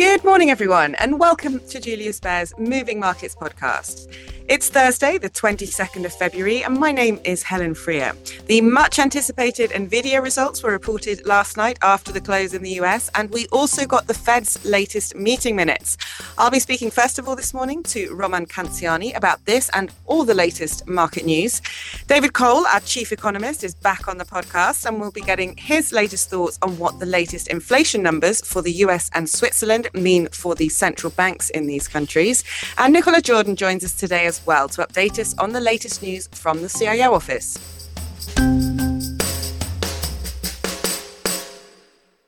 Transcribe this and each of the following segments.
Good morning, everyone, and welcome to Julius Baer's Moving Markets podcast. It's Thursday, the 22nd of February, and my name is Helen Freer. The much anticipated NVIDIA results were reported last night after the close in the US, and we also got the Fed's latest meeting minutes. I'll be speaking first of all this morning to Roman Canziani about this and all the latest market news. David Kohl, our chief economist, is back on the podcast, and we'll be getting his latest thoughts on what the latest inflation numbers for the US and Switzerland mean for the central banks in these countries. And Nicolas Jordan joins us today as well to update us on the latest news from the CIO office.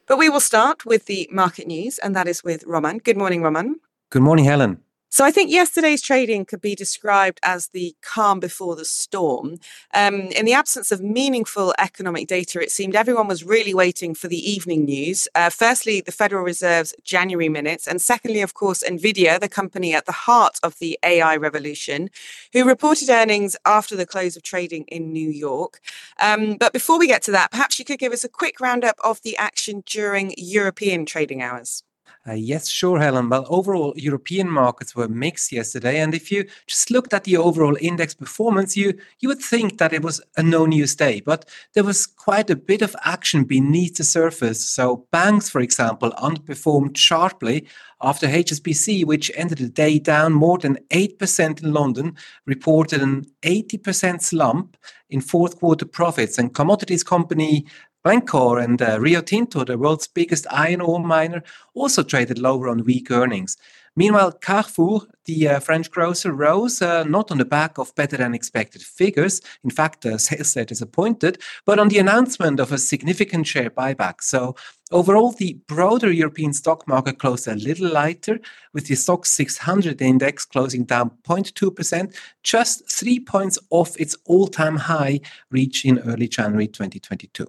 But we will start with the market news, and that is with Roman. Good morning, Roman. Good morning, Helen. So I think yesterday's trading could be described as the calm before the storm. Um, in the absence of meaningful economic data, it seemed everyone was really waiting for the evening news. Uh, firstly, the Federal Reserve's January minutes, and secondly, of course, Nvidia, the company at the heart of the AI revolution, who reported earnings after the close of trading in New York. Um, but before we get to that, perhaps you could give us a quick roundup of the action during European trading hours. Uh, yes, sure, Helen. Well, overall, European markets were mixed yesterday, and if you just looked at the overall index performance, you you would think that it was a no news day, but there was quite a bit of action beneath the surface. So, banks, for example, underperformed sharply after HSBC, which ended the day down more than eight percent in London, reported an eighty percent slump in fourth quarter profits, and commodities company Glencore and uh, Rio Tinto, the world's biggest iron ore miner, also traded lower on weak earnings. Meanwhile, Carrefour, the uh, French grocer, rose uh, not on the back of better than expected figures. In fact, uh, sales there disappointed, but on the announcement of a significant share buyback. So, overall, the broader European stock market closed a little lighter, with the STOXX 600 index closing down 0.2%, just three points off its all time high reached in early January 2022.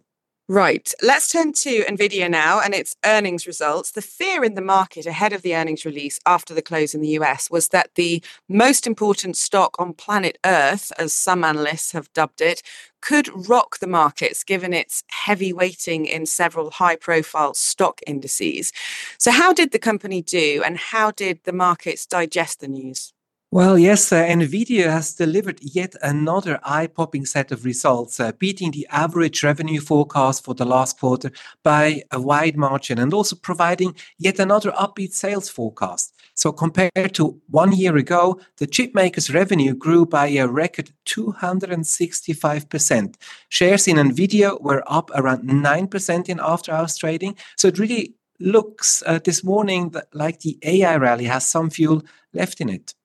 Right. Let's turn to Nvidia now and its earnings results. The fear in the market ahead of the earnings release after the close in the US was that the most important stock on planet Earth, as some analysts have dubbed it, could rock the markets given its heavy weighting in several high profile stock indices. So, how did the company do and how did the markets digest the news? Well, yes, uh, NVIDIA has delivered yet another eye popping set of results, uh, beating the average revenue forecast for the last quarter by a wide margin and also providing yet another upbeat sales forecast. So, compared to one year ago, the chipmaker's revenue grew by a record 265%. Shares in NVIDIA were up around 9% in after hours trading. So, it really looks uh, this morning like the AI rally has some fuel left in it.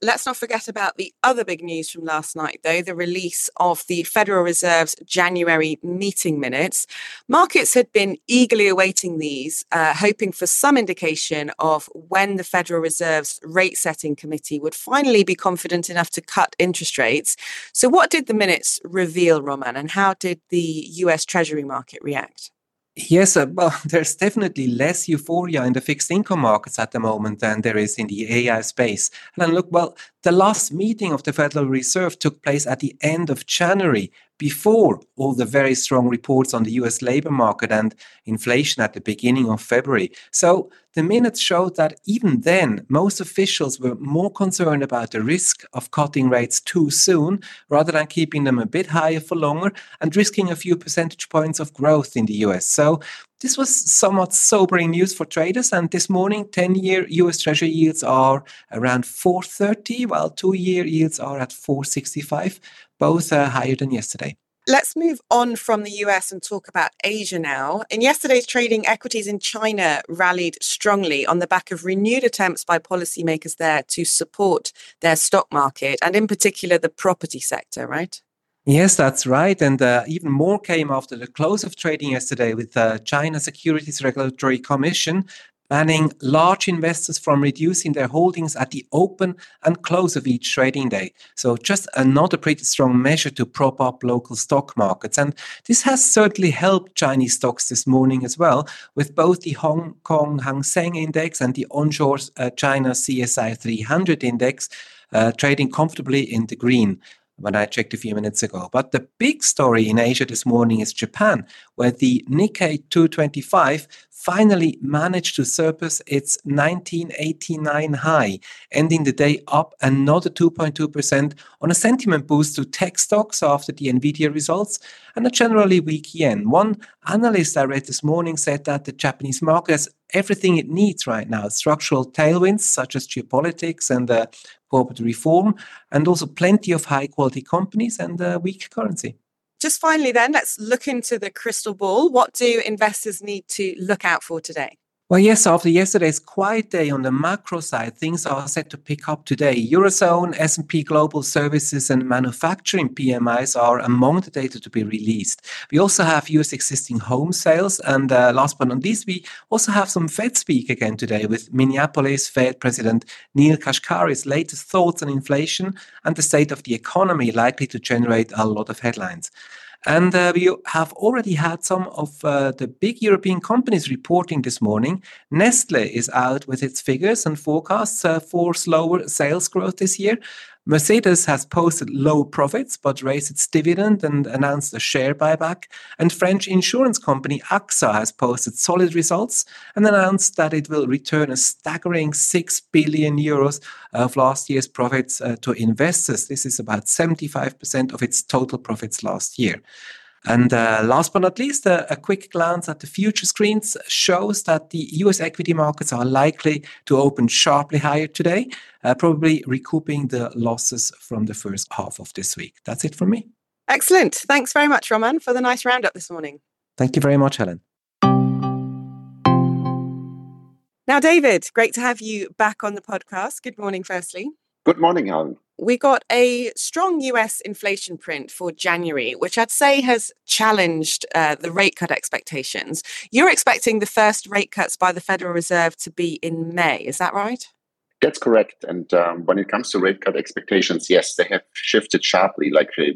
Let's not forget about the other big news from last night, though the release of the Federal Reserve's January meeting minutes. Markets had been eagerly awaiting these, uh, hoping for some indication of when the Federal Reserve's rate setting committee would finally be confident enough to cut interest rates. So, what did the minutes reveal, Roman, and how did the US Treasury market react? Yes, uh, well, there's definitely less euphoria in the fixed income markets at the moment than there is in the AI space. And look, well, the last meeting of the Federal Reserve took place at the end of January, before all the very strong reports on the US labor market and inflation at the beginning of February. So the minutes showed that even then, most officials were more concerned about the risk of cutting rates too soon rather than keeping them a bit higher for longer and risking a few percentage points of growth in the US. So this was somewhat sobering news for traders. And this morning, 10 year US Treasury yields are around 430, while two year yields are at 465, both uh, higher than yesterday. Let's move on from the US and talk about Asia now. In yesterday's trading, equities in China rallied strongly on the back of renewed attempts by policymakers there to support their stock market and, in particular, the property sector, right? Yes, that's right. And uh, even more came after the close of trading yesterday with uh, China Securities Regulatory Commission banning large investors from reducing their holdings at the open and close of each trading day. So, just another pretty strong measure to prop up local stock markets. And this has certainly helped Chinese stocks this morning as well, with both the Hong Kong Hang Seng Index and the onshore uh, China CSI 300 Index uh, trading comfortably in the green. When I checked a few minutes ago. But the big story in Asia this morning is Japan, where the Nikkei 225 finally managed to surpass its 1989 high, ending the day up another 2.2% on a sentiment boost to tech stocks after the Nvidia results and a generally weak yen. One analyst I read this morning said that the Japanese market has everything it needs right now structural tailwinds such as geopolitics and uh, corporate reform, and also plenty of high quality companies and a weak currency. Just finally, then, let's look into the crystal ball. What do investors need to look out for today? Well, yes, after yesterday's quiet day on the macro side, things are set to pick up today. Eurozone, S&P Global Services and Manufacturing PMIs are among the data to be released. We also have US existing home sales. And uh, last but not least, we also have some Fed speak again today with Minneapolis Fed President Neel Kashkari's latest thoughts on inflation and the state of the economy likely to generate a lot of headlines. And uh, we have already had some of uh, the big European companies reporting this morning. Nestle is out with its figures and forecasts uh, for slower sales growth this year. Mercedes has posted low profits but raised its dividend and announced a share buyback. And French insurance company AXA has posted solid results and announced that it will return a staggering 6 billion euros of last year's profits uh, to investors. This is about 75% of its total profits last year. And uh, last but not least, uh, a quick glance at the future screens shows that the US equity markets are likely to open sharply higher today, uh, probably recouping the losses from the first half of this week. That's it from me. Excellent. Thanks very much, Roman, for the nice roundup this morning. Thank you very much, Helen. Now, David, great to have you back on the podcast. Good morning, firstly. Good morning, Helen we got a strong US inflation print for January, which I'd say has challenged uh, the rate cut expectations. You're expecting the first rate cuts by the Federal Reserve to be in May. Is that right? That's correct. And um, when it comes to rate cut expectations, yes, they have shifted sharply. Like uh,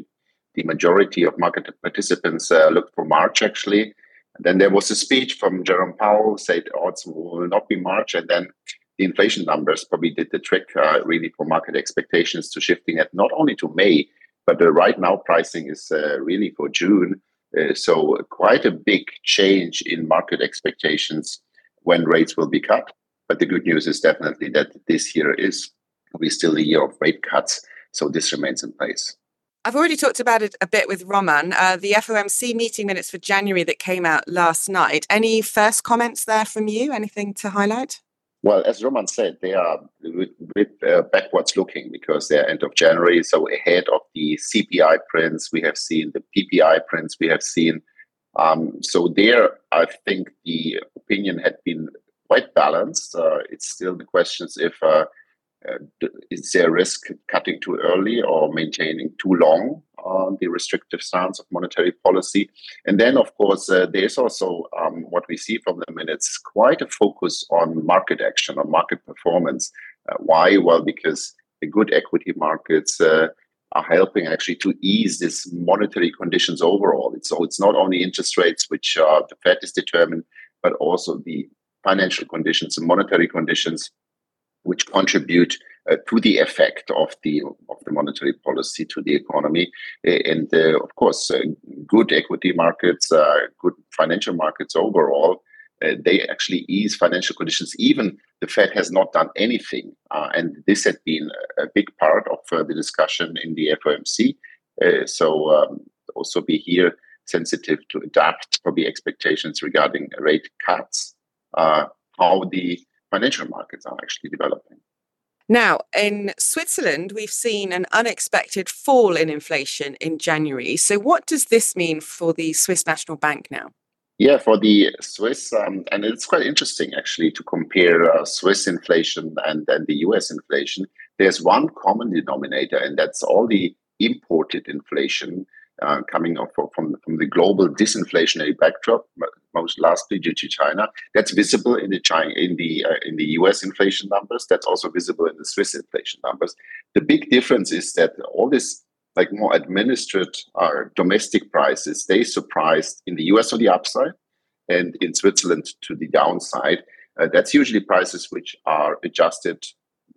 the majority of market participants uh, looked for March, actually. And then there was a speech from Jerome Powell said, "Oh, it will not be March," and then the inflation numbers probably did the trick uh, really for market expectations to shifting it not only to May, but uh, right now pricing is uh, really for June. Uh, so quite a big change in market expectations when rates will be cut. But the good news is definitely that this year is be still a year of rate cuts. So this remains in place. I've already talked about it a bit with Roman, uh, the FOMC meeting minutes for January that came out last night. Any first comments there from you? Anything to highlight? Well, as Roman said, they are a bit uh, backwards looking because they're end of January. So ahead of the CPI prints, we have seen the PPI prints, we have seen. Um, so there, I think the opinion had been quite balanced. Uh, it's still the questions if uh, uh, is there a risk cutting too early or maintaining too long on the restrictive stance of monetary policy? And then, of course, uh, there's also um, what we see from the minutes quite a focus on market action, on market performance. Uh, why? Well, because the good equity markets uh, are helping actually to ease these monetary conditions overall. It's, so it's not only interest rates, which uh, the Fed is determined, but also the financial conditions and monetary conditions which contribute uh, to the effect of the of the monetary policy to the economy, and uh, of course, uh, good equity markets, uh, good financial markets overall. Uh, they actually ease financial conditions. Even the Fed has not done anything, uh, and this had been a big part of the discussion in the FOMC. so um, also be here sensitive to adapt probably expectations regarding rate cuts. how the financial markets are actually developing. Now, in Switzerland, we've seen an unexpected fall in inflation in January. So, what does this mean for the Swiss National Bank now? Yeah, for the Swiss, um, and it's quite interesting actually to compare uh, Swiss inflation and, and the US inflation. There's one common denominator, and that's all the imported inflation uh, coming up from, from the global disinflationary backdrop, most lastly due to China. That's visible in the China, in the uh, in the U.S. inflation numbers. That's also visible in the Swiss inflation numbers. The big difference is that all this like more administered uh, domestic prices they surprised in the U.S. on the upside and in Switzerland to the downside. Uh, that's usually prices which are adjusted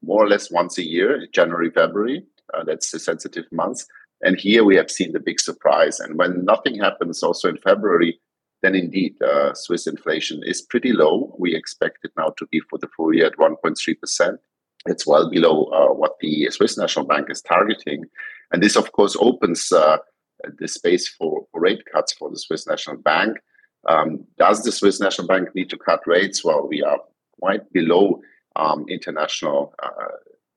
more or less once a year, January, February. Uh, that's the sensitive months. And here we have seen the big surprise. And when nothing happens also in February, then indeed uh, Swiss inflation is pretty low. We expect it now to be for the full year at 1.3%. It's well below uh, what the Swiss National Bank is targeting. And this, of course, opens uh, the space for, rate cuts for the Swiss National Bank. Um, does the Swiss National Bank need to cut rates? Well, we are quite below um, international uh,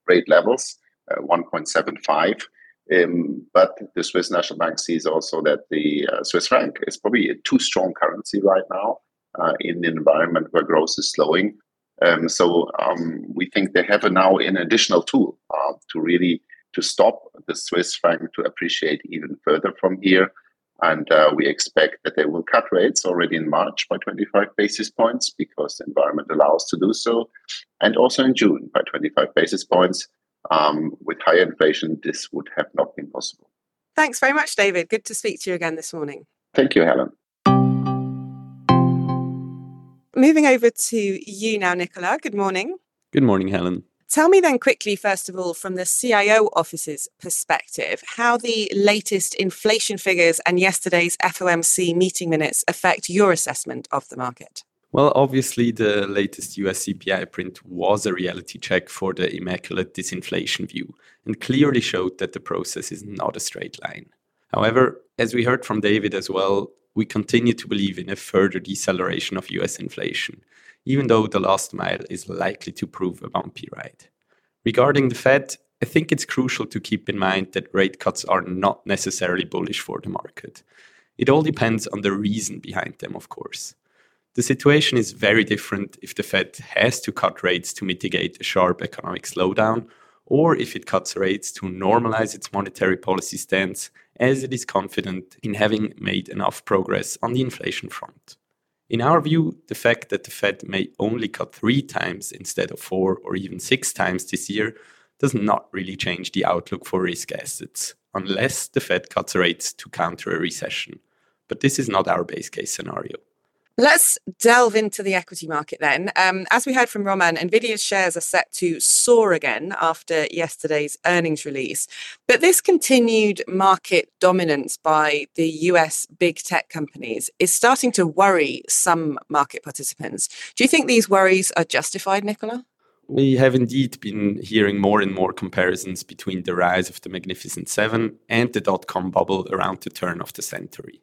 rate levels, uh, 1.75. Um, but the Swiss National Bank sees also that the uh, Swiss franc is probably a too strong currency right now uh, in an environment where growth is slowing. Um, so um, we think they have now an additional tool uh, to really to stop the Swiss franc to appreciate even further from here. And uh, we expect that they will cut rates already in March by 25 basis points because the environment allows to do so, and also in June by 25 basis points um, with higher inflation, this would have not been possible. Thanks very much, David. Good to speak to you again this morning. Thank you, Helen. Moving over to you now, Nicolas. Good morning. Good morning, Helen. Tell me then quickly, first of all, from the CIO office's perspective, how the latest inflation figures and yesterday's FOMC meeting minutes affect your assessment of the market. Well, obviously, the latest US CPI print was a reality check for the immaculate disinflation view and clearly showed that the process is not a straight line. However, as we heard from David as well, we continue to believe in a further deceleration of US inflation, even though the last mile is likely to prove a bumpy ride. Regarding the Fed, I think it's crucial to keep in mind that rate cuts are not necessarily bullish for the market. It all depends on the reason behind them, of course. The situation is very different if the Fed has to cut rates to mitigate a sharp economic slowdown, or if it cuts rates to normalize its monetary policy stance as it is confident in having made enough progress on the inflation front. In our view, the fact that the Fed may only cut three times instead of four or even six times this year does not really change the outlook for risk assets, unless the Fed cuts rates to counter a recession. But this is not our base case scenario. Let's delve into the equity market then. Um, as we heard from Roman, Nvidia's shares are set to soar again after yesterday's earnings release. But this continued market dominance by the US big tech companies is starting to worry some market participants. Do you think these worries are justified, Nicolas? We have indeed been hearing more and more comparisons between the rise of the Magnificent Seven and the dot com bubble around the turn of the century.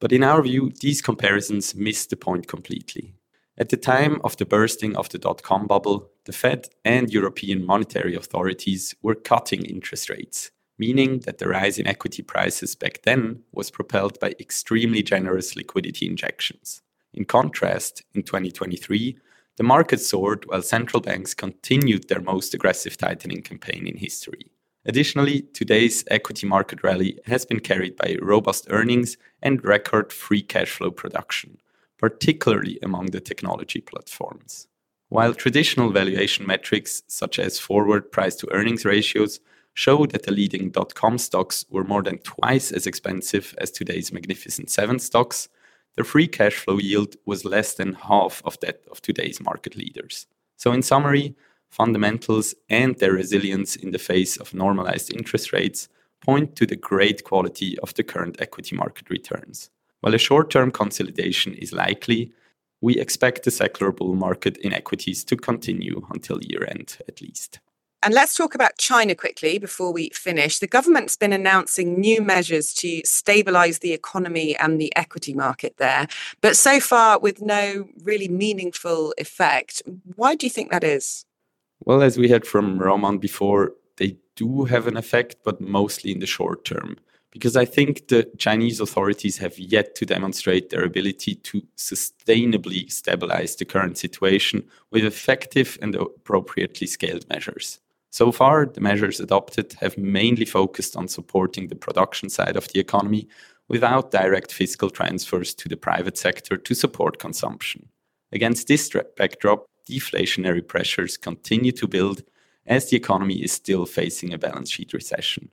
But in our view, these comparisons miss the point completely. At the time of the bursting of the dot com bubble, the Fed and European monetary authorities were cutting interest rates, meaning that the rise in equity prices back then was propelled by extremely generous liquidity injections. In contrast, in 2023, the market soared while central banks continued their most aggressive tightening campaign in history. Additionally, today's equity market rally has been carried by robust earnings and record free cash flow production, particularly among the technology platforms. While traditional valuation metrics, such as forward price to earnings ratios, show that the leading dot com stocks were more than twice as expensive as today's Magnificent Seven stocks, the free cash flow yield was less than half of that of today's market leaders. So, in summary, fundamentals, and their resilience in the face of normalized interest rates point to the great quality of the current equity market returns. While a short term consolidation is likely, we expect the secular bull market in equities to continue until year end at least. And let's talk about China quickly before we finish. The government's been announcing new measures to stabilize the economy and the equity market there, but so far with no really meaningful effect. Why do you think that is? Well, as we heard from Roman before, they do have an effect, but mostly in the short term. Because I think the Chinese authorities have yet to demonstrate their ability to sustainably stabilize the current situation with effective and appropriately scaled measures. So far, the measures adopted have mainly focused on supporting the production side of the economy without direct fiscal transfers to the private sector to support consumption. Against this backdrop, deflationary pressures continue to build as the economy is still facing a balance sheet recession.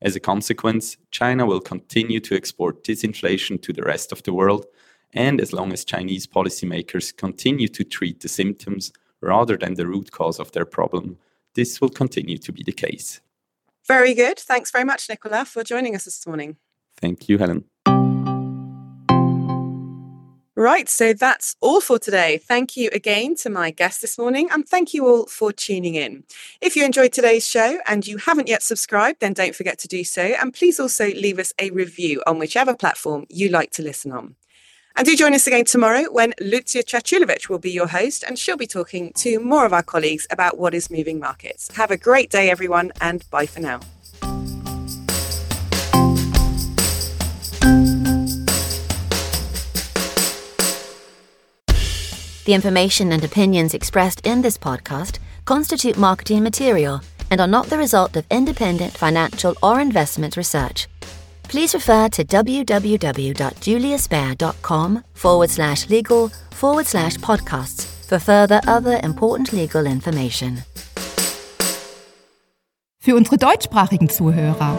As a consequence, China will continue to export disinflation to the rest of the world, and as long as Chinese policymakers continue to treat the symptoms rather than the root cause of their problem, this will continue to be the case. Very good. Thanks very much, Nicolas, for joining us this morning. Thank you, Helen. Right, so that's all for today. Thank you again to my guest this morning, and thank you all for tuning in. If you enjoyed today's show and you haven't yet subscribed, then don't forget to do so. And please also leave us a review on whichever platform you like to listen on. And do join us again tomorrow when Lucia Chachulovic will be your host, and she'll be talking to more of our colleagues about what is moving markets. Have a great day, everyone, and bye for now. The information and opinions expressed in this podcast constitute marketing material and are not the result of independent financial or investment research. Please refer to www.juliusbaer.com forward slash legal forward slash podcasts for further other important legal information. Für unsere deutschsprachigen Zuhörer.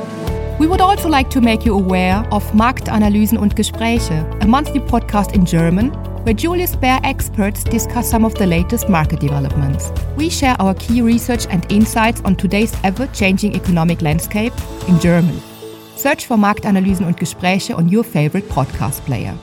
We would also like to make you aware of Marktanalysen und Gespräche, a monthly podcast in German where Julius Baer experts discuss some of the latest market developments. We share our key research and insights on today's ever changing economic landscape in German. Search for Marktanalysen und Gespräche on your favorite podcast player.